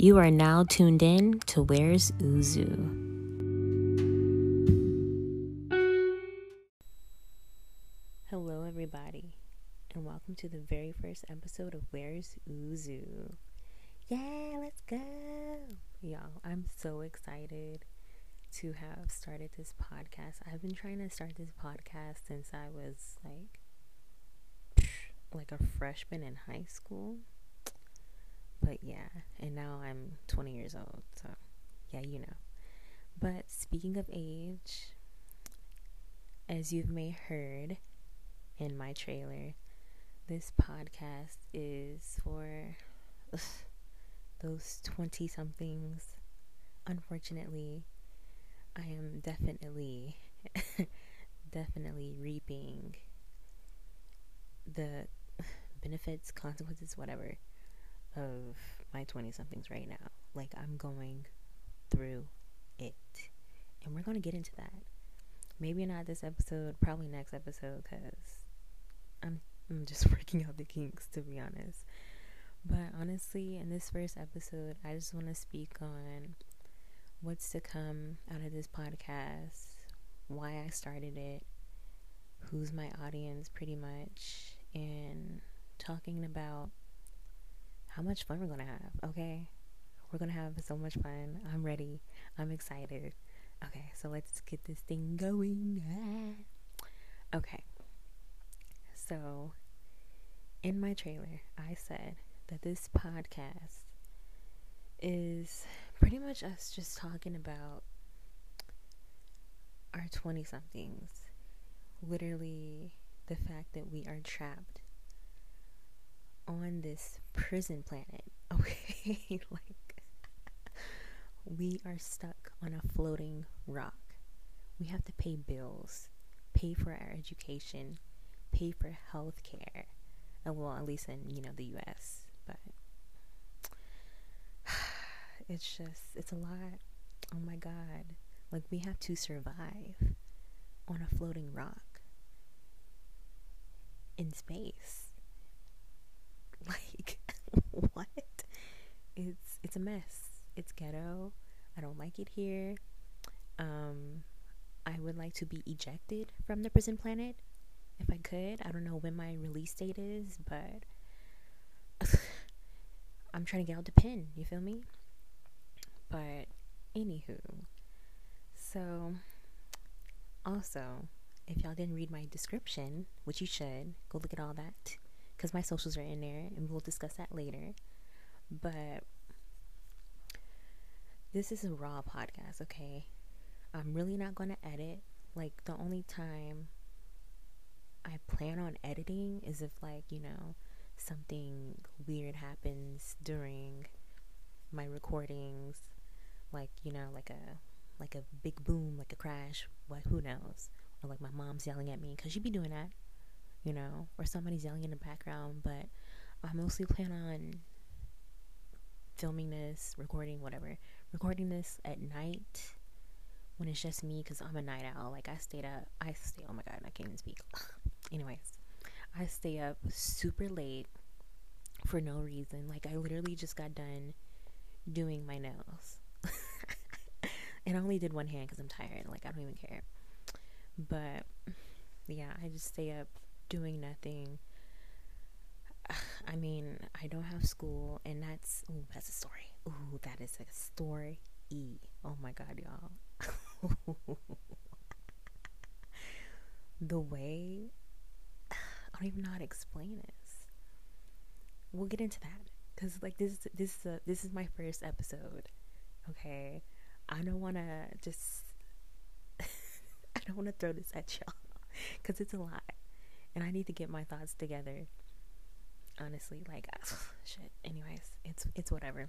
You are now tuned in to Where's Uzu. Hello, everybody, and welcome to the very first episode of Where's Uzu. Yeah, let's go! Y'all, I'm so excited to have started this podcast. I've been trying to start this podcast since I was like like a freshman in high school. But yeah, and now I'm 20 years old, so yeah, you know. But speaking of age, as you've may heard in my trailer, this podcast is for ugh, those 20 somethings. Unfortunately, I am definitely, definitely reaping the benefits, consequences, whatever, of my 20 somethings right now. Like, I'm going through it. And we're going to get into that. Maybe not this episode, probably next episode, because I'm, I'm just working out the kinks, to be honest. But honestly, in this first episode, I just want to speak on what's to come out of this podcast, why I started it, who's my audience, pretty much, and talking about how much fun we're going to have, okay? We're going to have so much fun. I'm ready. I'm excited. Okay, so let's get this thing going. Ah. Okay. So, in my trailer, I said that this podcast is pretty much us just talking about our 20 somethings. Literally, the fact that we are trapped on this prison planet. Okay? like, we are stuck on a floating rock. We have to pay bills, pay for our education, pay for health care. Uh, well, at least in, you know, the US. But it's just, it's a lot. Oh my God. Like, we have to survive on a floating rock in space. Like, what? It's it's a mess. It's ghetto. I don't like it here. Um, I would like to be ejected from the prison planet if I could. I don't know when my release date is, but I'm trying to get out the pen. You feel me? But anywho, so also, if y'all didn't read my description, which you should, go look at all that because my socials are in there and we'll discuss that later. But this is a raw podcast, okay? I'm really not going to edit. Like, the only time I plan on editing is if, like, you know, something weird happens during my recordings. Like, you know, like a like a big boom, like a crash, what who knows? Or like my mom's yelling at me cuz she be doing that you know, or somebody's yelling in the background, but I mostly plan on filming this, recording, whatever, recording this at night when it's just me because I'm a night owl. Like, I stayed up, I stay, oh my god, I can't even speak. Anyways, I stay up super late for no reason. Like, I literally just got done doing my nails. and I only did one hand because I'm tired. Like, I don't even care. But yeah, I just stay up doing nothing. I mean, I don't have school, and that's oh, that's a story. Ooh, that is a story. E. Oh my God, y'all. the way I don't even know how to explain this. We'll get into that because like this is this is a, this is my first episode. Okay, I don't want to just I don't want to throw this at y'all because it's a lot and I need to get my thoughts together. Honestly, like shit. Anyways, it's it's whatever.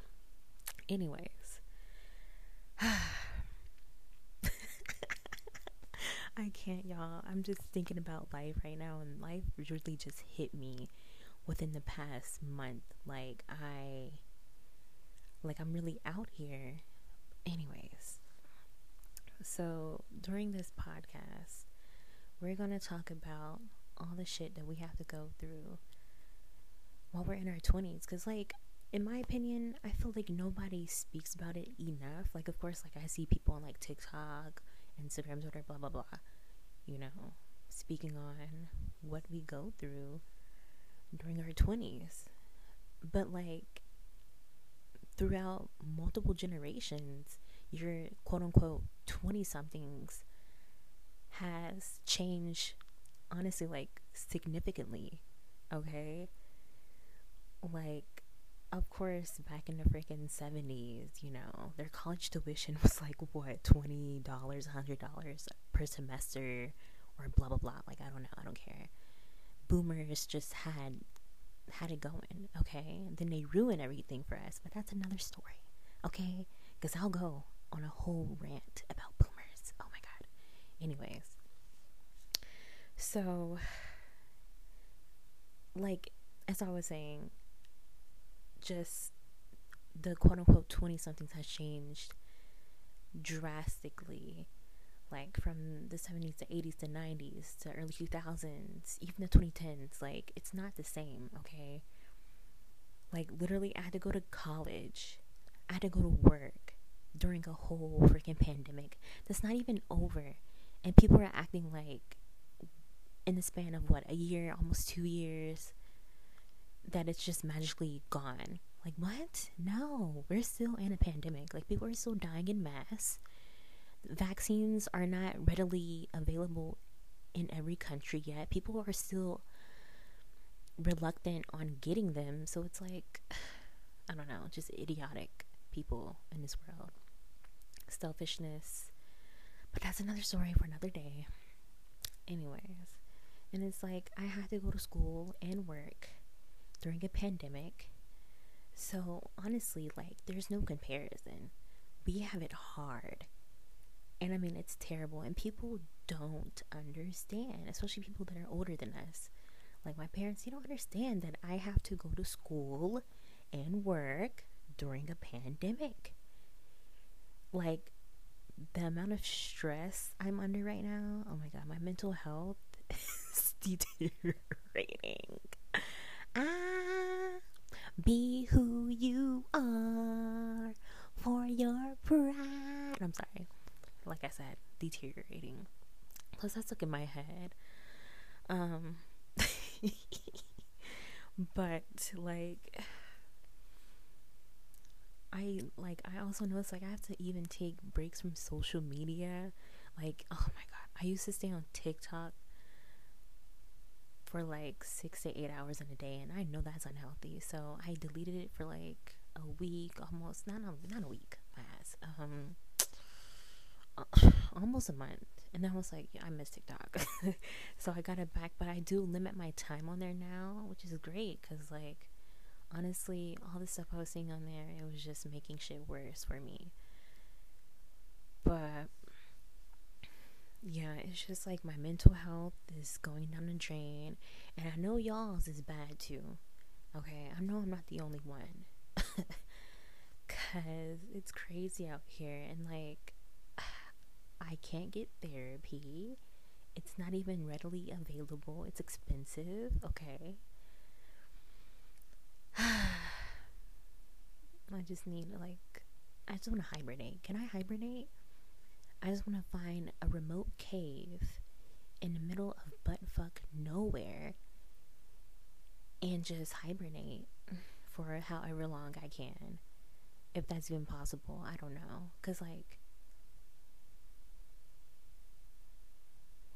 Anyways. I can't, y'all. I'm just thinking about life right now, and life really just hit me within the past month. Like, I, like, I'm really out here. Anyways, so during this podcast, we're to talk about all the shit that we have to go through while we're in our 20s. Because, like, in my opinion, I feel like nobody speaks about it enough. Like, of course, like I see people on like TikTok, Instagram, Twitter, blah blah blah. You know, speaking on what we go through during our twenties, but like throughout multiple generations, your quote unquote twenty somethings has changed. Honestly, like significantly. Okay, like of course, back in the freaking 70s, you know, their college tuition was like, what, $20, $100 per semester, or blah, blah, blah. Like, I don't know. I don't care. Boomers just had had it going, okay? Then they ruin everything for us, but that's another story, okay? Because I'll go on a whole rant about boomers. Oh my god. Anyways, so, like, as I was saying, just the quote unquote 20 somethings has changed drastically like from the 70s to 80s to 90s to early 2000s even the 2010s like it's not the same okay? Like literally i had to go to college. I had to go to work during a whole freaking pandemic. That's not even over. And people are acting like in the span of what a year almost two years that it's just magically gone. Like, what? No, we're still in a pandemic. Like, people are still dying in mass. Vaccines are not readily available in every country yet. People are still reluctant on getting them. So it's like, I don't know, just idiotic people in this world. Selfishness. But that's another story for another day. Anyways, and it's like I had to go to school and work during a pandemic. So, honestly, like, there's no comparison. We have it hard. And I mean, it's terrible. And people don't understand, especially people that are older than us. Like, my parents, you don't understand that I have to go to school and work during a pandemic. Like, the amount of stress I'm under right now, oh my god, my mental health deteriorating. Ah, be who you are for your pride. I'm sorry. Like I said, deteriorating. Plus, that's stuck in my head. Um, but like, I like. I also notice like I have to even take breaks from social media. Like, oh my god, I used to stay on TikTok for like six to eight hours in a day, and I know that's unhealthy. So I deleted it for like a week, almost not a, not a week, pass, um, almost a month, and I was like, yeah, I miss TikTok, so I got it back. But I do limit my time on there now, which is great because like honestly, all the stuff I was seeing on there, it was just making shit worse for me. But yeah, it's just like my mental health is going down the drain, and I know y'all's is bad too. Okay, I know I'm not the only one, cause it's crazy out here, and like I can't get therapy. It's not even readily available. It's expensive. Okay. I just need like I just want to hibernate. Can I hibernate? I just want to find a remote cave in the middle of buttfuck nowhere and just hibernate for however long I can. If that's even possible, I don't know. Cause like,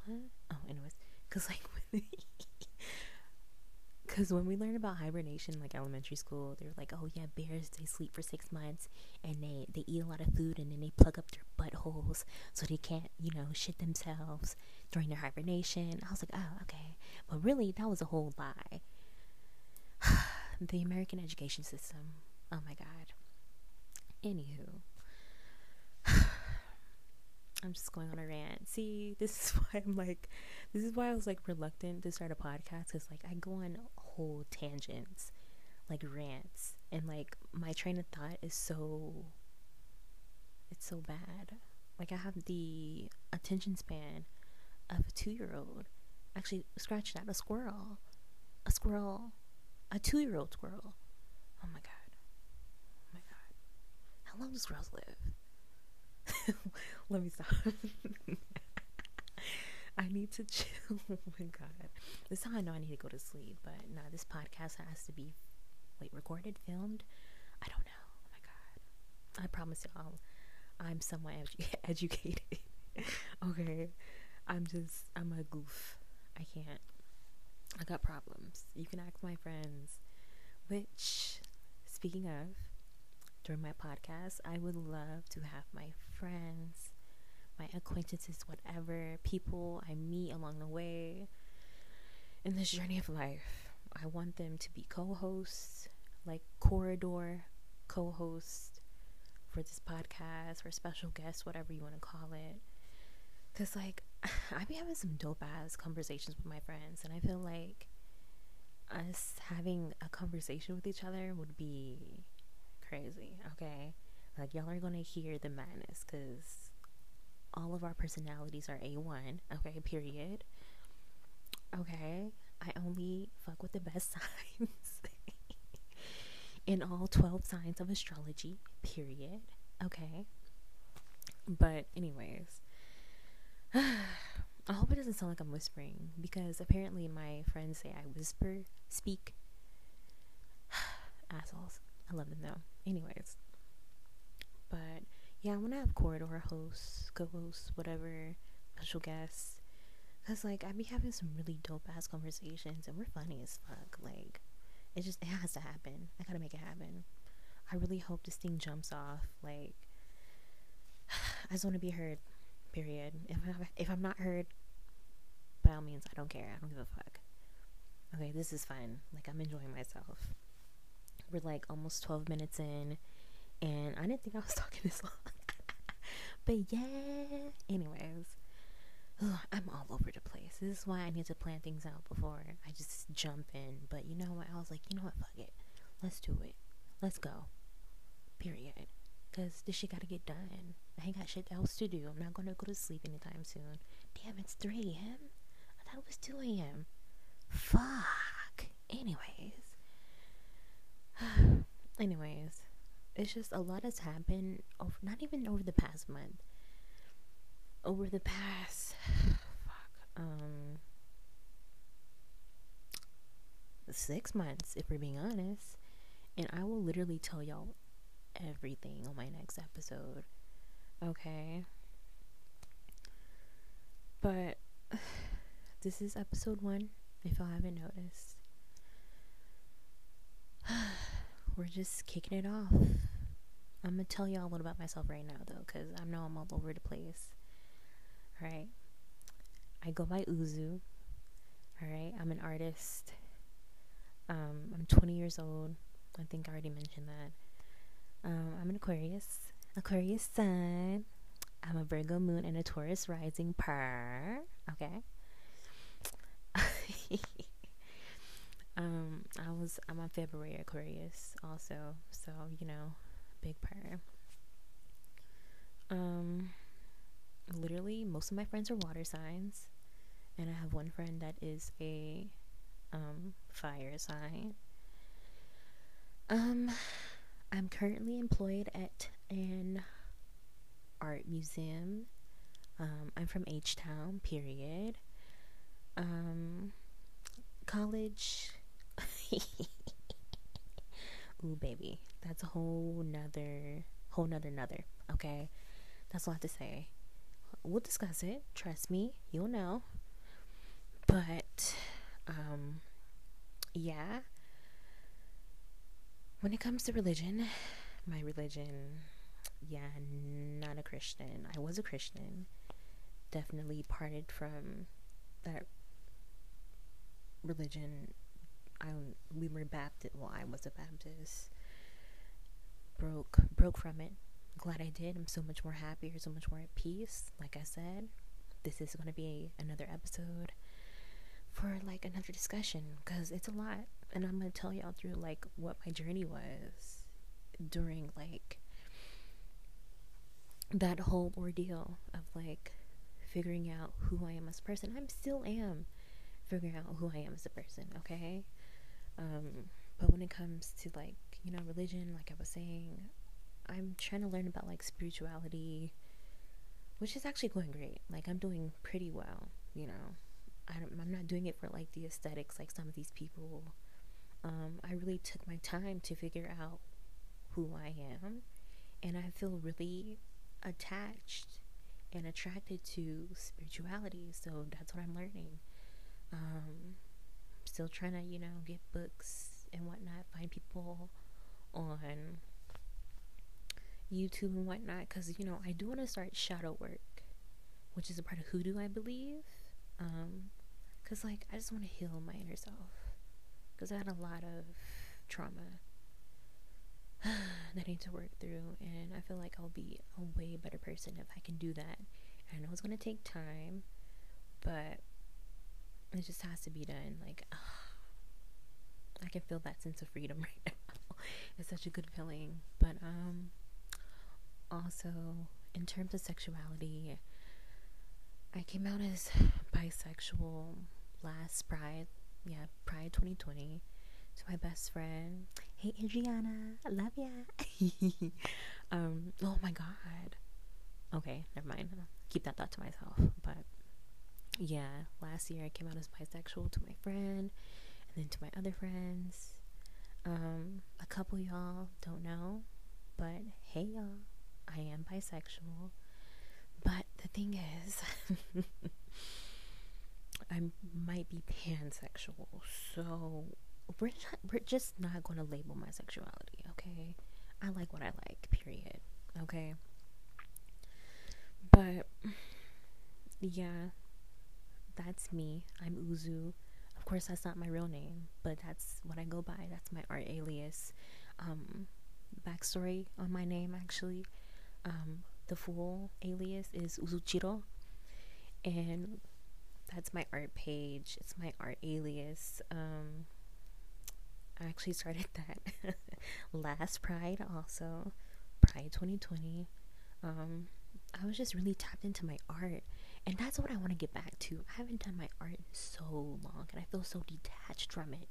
what? Oh, anyways, cause like, Because when we learn about hibernation, like elementary school, they're like, oh yeah, bears, they sleep for six months and they, they eat a lot of food and then they plug up their buttholes so they can't, you know, shit themselves during their hibernation. I was like, oh, okay. But really, that was a whole lie. the American education system. Oh my God. Anywho. I'm just going on a rant. See, this is why I'm like, this is why I was like reluctant to start a podcast because like I go on whole tangents, like rants, and like my train of thought is so, it's so bad. Like I have the attention span of a two year old. Actually, scratch that, a squirrel. A squirrel. A two year old squirrel. Oh my god. Oh my god, how long does girls live? Let me stop. I need to chill. oh my god. This is how I know I need to go to sleep. But no, this podcast has to be wait, recorded, filmed? I don't know. Oh my god. I promise y'all I'm somewhat edu- educated. okay. I'm just I'm a goof. I can't. I got problems. You can ask my friends. Which speaking of, during my podcast, I would love to have my friends my acquaintances, whatever, people I meet along the way in this journey of life. I want them to be co hosts, like corridor co hosts for this podcast or special guests, whatever you want to call it. Because, like, I be having some dope ass conversations with my friends, and I feel like us having a conversation with each other would be crazy, okay? Like, y'all are gonna hear the madness because all of our personalities are A1, okay, period. Okay, I only fuck with the best signs in all 12 signs of astrology, period. Okay. But, anyways, I hope it doesn't sound like I'm whispering because apparently my friends say I whisper, speak. Assholes. I love them though. Anyways, but yeah, I want to have corridor hosts, co-hosts, whatever, special guests. Cause like I'd be having some really dope ass conversations, and we're funny as fuck. Like, it just it has to happen. I gotta make it happen. I really hope this thing jumps off. Like, I just want to be heard. Period. If I, if I'm not heard, by all means, I don't care. I don't give a fuck. Okay, this is fun. Like I'm enjoying myself. We're like almost 12 minutes in and I didn't think I was talking this long. but yeah, anyways, ugh, I'm all over the place. This is why I need to plan things out before I just jump in. But you know what? I was like, you know what? Fuck it. Let's do it. Let's go. Period. Cause this shit gotta get done. I ain't got shit else to do. I'm not gonna go to sleep anytime soon. Damn, it's 3 a.m. I thought it was 2 a.m. Fuck. Anyways. Anyways it's just a lot has happened over not even over the past month. Over the past fuck um six months if we're being honest. And i will literally tell y'all everything on my next episode okay? But this is episode one if y'all haven't noticed we're just kicking it off. I'm gonna tell y'all a little about myself right now, though, because I know I'm all over the place. All right, I go by Uzu. All right, I'm an artist. Um, I'm 20 years old. I think I already mentioned that. Um, I'm an Aquarius, Aquarius sun. I'm a Virgo moon and a Taurus rising per. Okay. Um, I was I'm on February Aquarius also, so you know, big part. Um, literally most of my friends are water signs, and I have one friend that is a um fire sign. Um, I'm currently employed at an art museum. Um, I'm from H Town. Period. Um, college Ooh, baby, that's a whole nother, whole nother, nother. Okay, that's all I have to say. We'll discuss it. Trust me, you'll know. But, um, yeah. When it comes to religion, my religion, yeah, not a Christian. I was a Christian. Definitely parted from that religion I we were Baptist. Well, I was a Baptist. Broke broke from it. Glad I did. I'm so much more happier, so much more at peace. Like I said, this is going to be another episode for like another discussion because it's a lot, and I'm going to tell y'all through like what my journey was during like that whole ordeal of like figuring out who I am as a person. I'm still am figuring out who I am as a person, okay? Um, but when it comes to like, you know, religion, like I was saying, I'm trying to learn about like spirituality, which is actually going great. Like I'm doing pretty well, you know. I I'm not doing it for like the aesthetics like some of these people. Um, I really took my time to figure out who I am, and I feel really attached and attracted to spirituality. So that's what I'm learning. Um, still trying to, you know, get books and whatnot, find people on YouTube and whatnot, because, you know, I do want to start shadow work, which is a part of hoodoo, I believe. Um, because, like, I just want to heal my inner self, because I had a lot of trauma that I need to work through, and I feel like I'll be a way better person if I can do that. I know it's gonna take time, but it just has to be done. Like, I can feel that sense of freedom right now. it's such a good feeling. But um, also in terms of sexuality, I came out as bisexual last Pride. Yeah, Pride 2020 to my best friend. Hey Adriana, I love ya. um, oh my god. Okay, never mind. I'll keep that thought to myself. But yeah, last year I came out as bisexual to my friend and then to my other friends. Um, a couple y'all don't know, but hey y'all, I am bisexual. But the thing is, I might be pansexual, so we're not, we're just not going to label my sexuality, okay? I like what I like, period. Okay? But yeah, that's me. I'm Uzu. Of course, that's not my real name, but that's what I go by. That's my art alias. Um, backstory on my name actually. Um, the full alias is Uzuchiro, and that's my art page. It's my art alias. Um, I actually started that last Pride, also Pride 2020. Um, I was just really tapped into my art, and that's what I want to get back to. I haven't done my art in so long, and I feel so detached from it.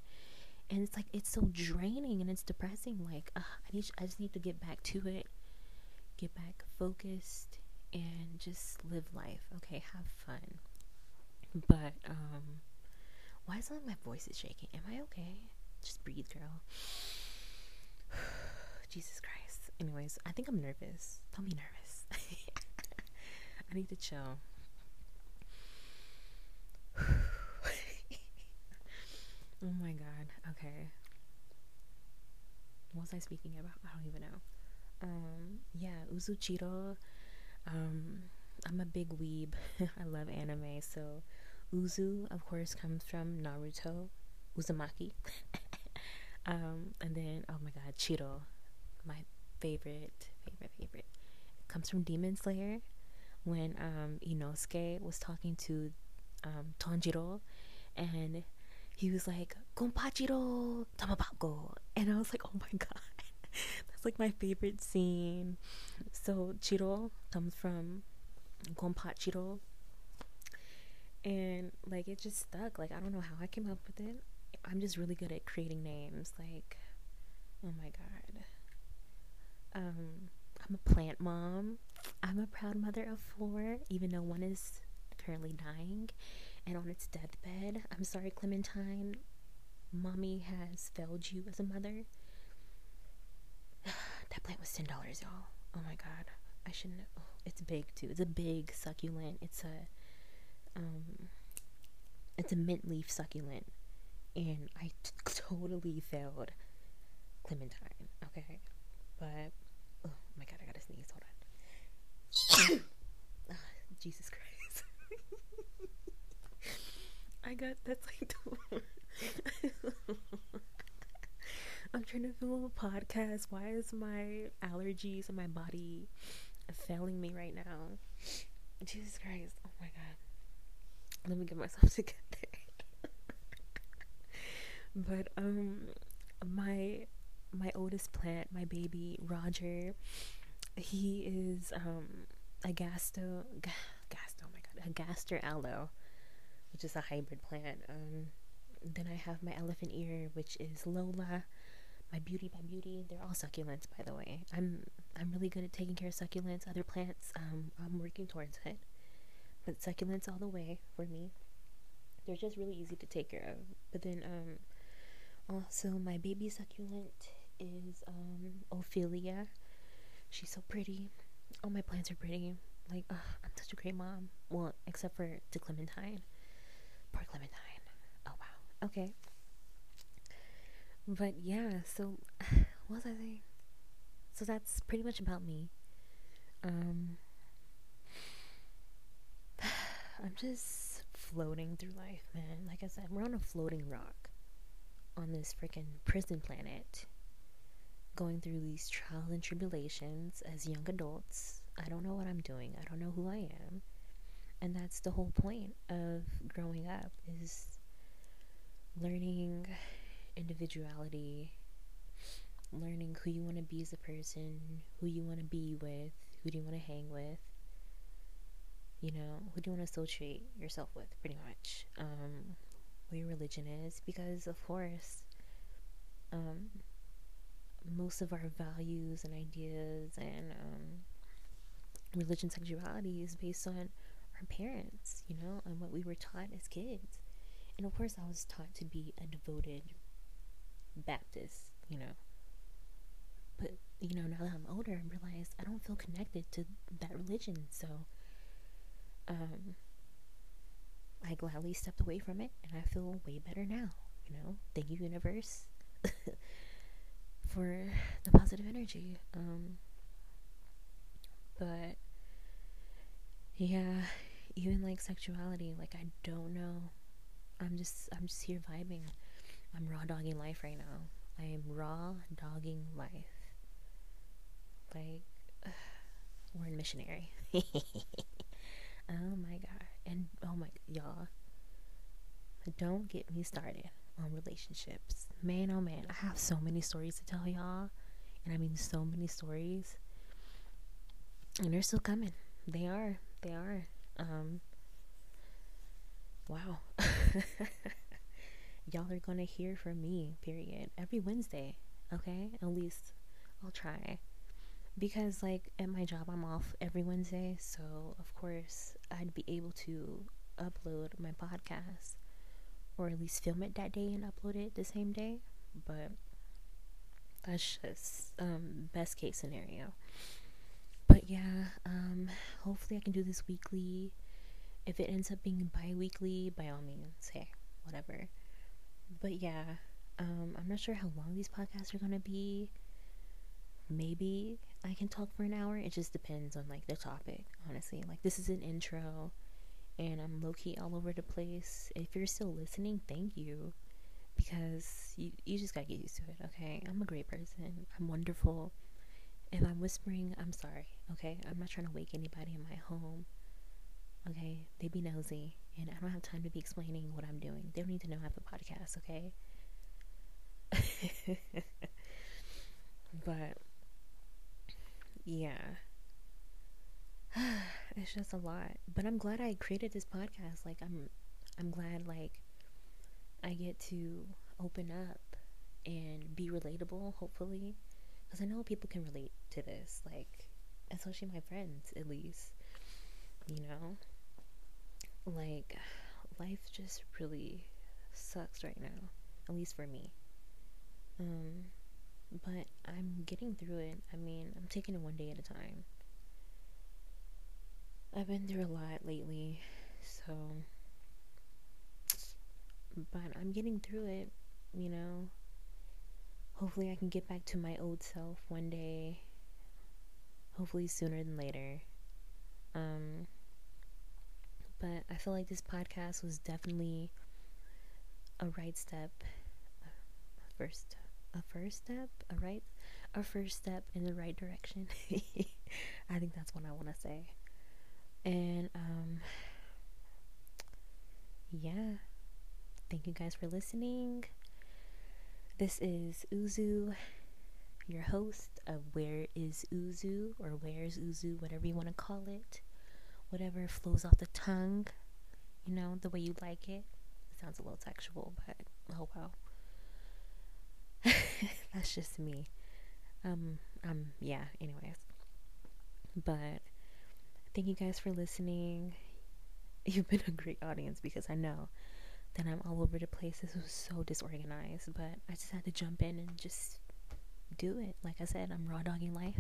And it's like it's so draining and it's depressing. Like uh, I need, I just need to get back to it, get back focused, and just live life. Okay, have fun. But um, why is like my voice is shaking? Am I okay? Just breathe, girl. Jesus Christ. Anyways, I think I'm nervous. Don't be nervous. I need to chill. oh my god. Okay. What was I speaking about? I don't even know. Um, yeah, Uzuchiro. Um, I'm a big weeb. I love anime, so Uzu, of course, comes from Naruto, Uzumaki. Um, and then, oh my god, Chiro, my favorite, favorite, favorite, It comes from Demon Slayer. When um, Inosuke was talking to um, Tanjiro, and he was like, Gonpachiro Kamaboko. And I was like, oh my god, that's like my favorite scene. So, Chiro comes from Gonpachiro. And like it just stuck. Like I don't know how I came up with it. I'm just really good at creating names. Like, oh my god. Um, I'm a plant mom. I'm a proud mother of four, even though one is currently dying and on its deathbed. I'm sorry, Clementine. Mommy has failed you as a mother. that plant was ten dollars, y'all. Oh my god. I shouldn't. Oh, it's big too. It's a big succulent. It's a um. It's a mint leaf succulent and I t- totally failed Clementine. Okay, but oh my god, I gotta sneeze. Hold on. oh, Jesus Christ! I got that's like the. I'm trying to film a podcast. Why is my allergies and my body failing me right now? Jesus Christ! Oh my god. Let me get myself together. But um my my oldest plant, my baby Roger, he is um a gasto gasto, oh my god, a gaster aloe, which is a hybrid plant. Um then I have my elephant ear, which is Lola, my beauty by beauty. They're all succulents by the way. I'm I'm really good at taking care of succulents. Other plants, um, I'm working towards it. But succulents all the way for me. They're just really easy to take care of. But then, um, also my baby succulent is um Ophelia. She's so pretty. All my plants are pretty. Like, ugh, I'm such a great mom. Well, except for to Clementine. Poor Clementine. Oh wow. Okay. But yeah, so what was I saying? So that's pretty much about me. Um I'm just floating through life, man. Like I said, we're on a floating rock on this freaking prison planet going through these trials and tribulations as young adults. I don't know what I'm doing. I don't know who I am. And that's the whole point of growing up is learning individuality, learning who you want to be as a person, who you want to be with, who do you want to hang with, you know, who do you want to associate yourself with, pretty much. Um, what your religion is, because of course, um, most of our values and ideas and um, religion, sexuality is based on our parents, you know, and what we were taught as kids. And of course, I was taught to be a devoted Baptist, you know. But, you know, now that I'm older, I realize I don't feel connected to that religion. So, um, I gladly stepped away from it and I feel way better now, you know. Thank you, universe, for the positive energy. Um, but, yeah, even like sexuality, like, I don't know. I'm just, I'm just here vibing. I'm raw dogging life right now. I am raw dogging life. Like, we're in missionary. oh my god. And oh my, y'all. Don't get me started on relationships. Man, oh man, I have so many stories to tell y'all. And I mean, so many stories. And they're still coming. They are. They are. Um, wow. y'all are gonna hear from me, period. Every Wednesday, okay? At least I'll try. Because, like, at my job, I'm off every Wednesday, so of course, I'd be able to upload my podcast or at least film it that day and upload it the same day. But that's just um, best case scenario. But yeah, um, hopefully I can do this weekly. If it ends up being bi weekly, by all means, hey, whatever but yeah, um, I'm not sure how long these podcasts are gonna be. Maybe I can talk for an hour. It just depends on like the topic, honestly. Like this is an intro, and I'm low key all over the place. If you're still listening, thank you, because you you just gotta get used to it. Okay, I'm a great person. I'm wonderful. If I'm whispering, I'm sorry. Okay, I'm not trying to wake anybody in my home. Okay, they'd be nosy and I don't have time to be explaining what I'm doing. They don't need to know I have a podcast, okay? but yeah. it's just a lot. But I'm glad I created this podcast. Like I'm I'm glad like I get to open up and be relatable, hopefully. Because I know people can relate to this, like, especially my friends, at least. You know? like life just really sucks right now at least for me um but i'm getting through it i mean i'm taking it one day at a time i've been through a lot lately so but i'm getting through it you know hopefully i can get back to my old self one day hopefully sooner than later um but I feel like this podcast was definitely a right step, a first, a first step, a right, a first step in the right direction. I think that's what I want to say. And um, yeah, thank you guys for listening. This is Uzu, your host of Where is Uzu or Where's Uzu, whatever you want to call it whatever flows off the tongue, you know, the way you like it. It sounds a little sexual, but oh well. That's just me. Um, um, yeah, anyways. but thank you guys for listening. You've been a great audience because I know that I'm all over the place. This was so disorganized, but I just had to jump in and just do it. Like I said, I'm raw dogging life.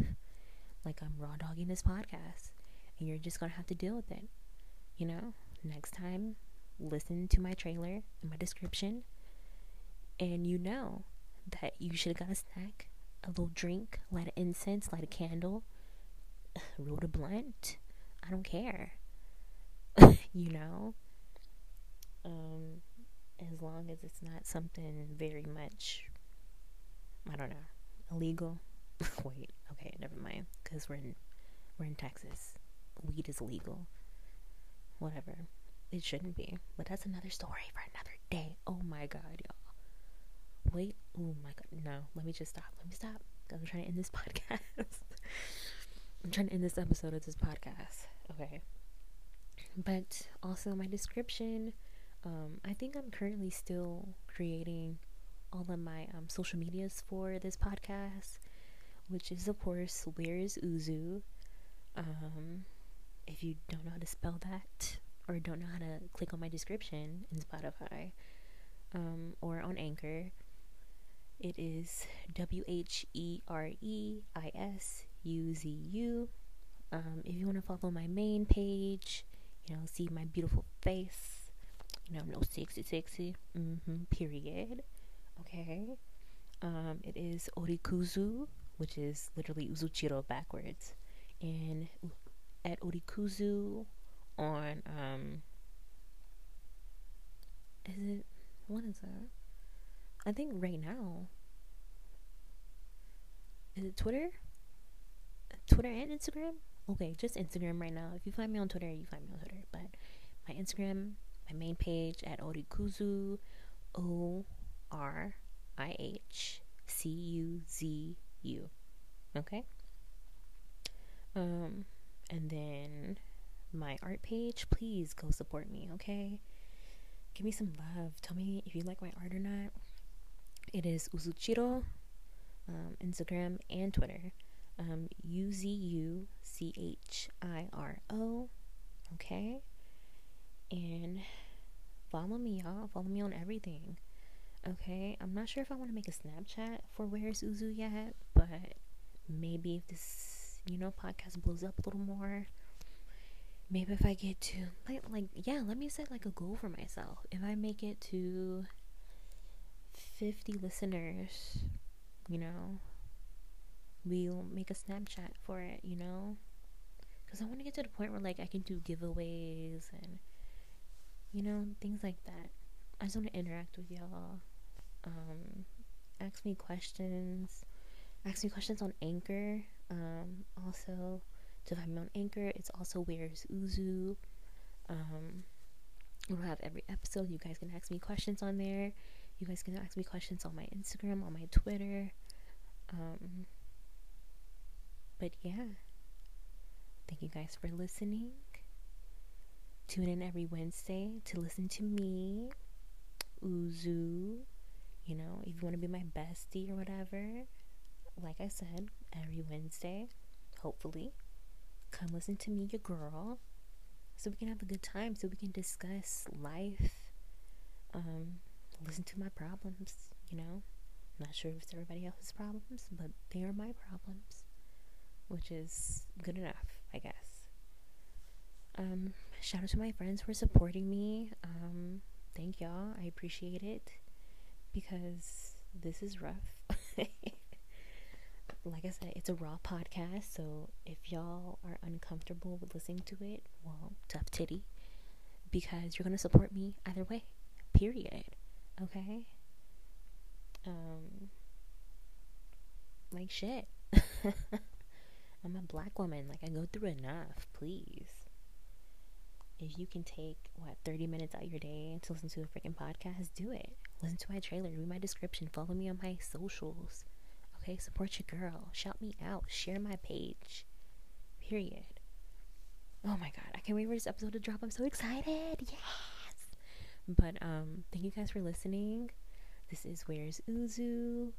Like I'm raw dogging this podcast. And you're just gonna have to deal with it. You know? Next time, listen to my trailer and my description. And you know that you should have got a snack, a little drink, light an incense, light a candle, roll a blunt. I don't care. you know? Um, as long as it's not something very much, I don't know, illegal. Wait, okay, never mind. Because we're in we're in Texas. Weed is legal. Whatever. It shouldn't be. But that's another story for another day. Oh my god, y'all. Wait. Oh my god. No. Let me just stop. Let me stop. I'm trying to end this podcast. I'm trying to end this episode of this podcast. Okay. But also my description. Um, I think I'm currently still creating all of my um, social medias for this podcast, which is of course where is Uzu. Um, if you don't know how to spell that or don't know how to click on my description in Spotify um, or on Anchor, it is W H E R E I S U Z U. Um, if you want to follow my main page, you know, see my beautiful face, you know, no sexy, sexy, mm-hmm, period. Okay. Um, it is Orihcuzu, which is literally Uzuchiro backwards. And at Orihcuzu on, um, is it, what is that? I think right now, is it Twitter? Twitter and Instagram? Okay, just Instagram right now. If you find me on Twitter, you find me on Twitter. But my Instagram, my main page at Orihcuzu, O R I H C U Z U. Okay? Um, and then my art page, please go support me, okay? Give me some love. Tell me if you like my art or not. It is Uzuchiro, um, Instagram and Twitter. Um, U Z U C H I R O. Okay? And follow me, y'all. Follow me on everything. Okay? I'm not sure if I want to make a Snapchat for Where's Uzu yet, but maybe if this, you know, podcast blows up a little more, maybe if I get to, like, like yeah, let me set like a goal for myself. If I make it to 50 listeners, you know, we'll make a Snapchat for it, you know? Because I want to get to the point where, like, I can do giveaways and, you know, things like that. I just want to interact with y'all. Um, ask me questions. Ask me questions on Anchor. Um, also, to find me on Anchor, it's also Where's Uzu. Um, we'll have every episode. You guys can ask me questions on there. You guys can ask me questions on my Instagram, on my Twitter. Um, but yeah, thank you guys for listening. Tune in every Wednesday to listen to me, Uzu. You know, if you want to be my bestie or whatever, like I said, every Wednesday, hopefully, come listen to me, your girl, so we can have a good time, so we can discuss life, um, listen to my problems, you know. Not sure if it's everybody else's problems, but they are my problems which is good enough, I guess. Um, shout out to my friends for supporting me. Um, thank y'all. I appreciate it because this is rough. like I said, it's a raw podcast, so if y'all are uncomfortable with listening to it, well, tough titty. Because you're gonna support me either way. Period. Okay? Um like shit. I'm a black woman. Like, I go through enough. Please. If you can take, what, 30 minutes out of your day to listen to a freaking podcast, do it. Listen to my trailer, read my description, follow me on my socials. Okay, support your girl. Shout me out. Share my page. Period. Oh my god, I can't wait for this episode to drop. I'm so excited. Yes. But um thank you guys for listening. This is Where's Uzu.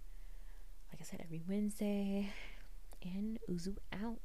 Like I said, every Wednesday and Uzu out.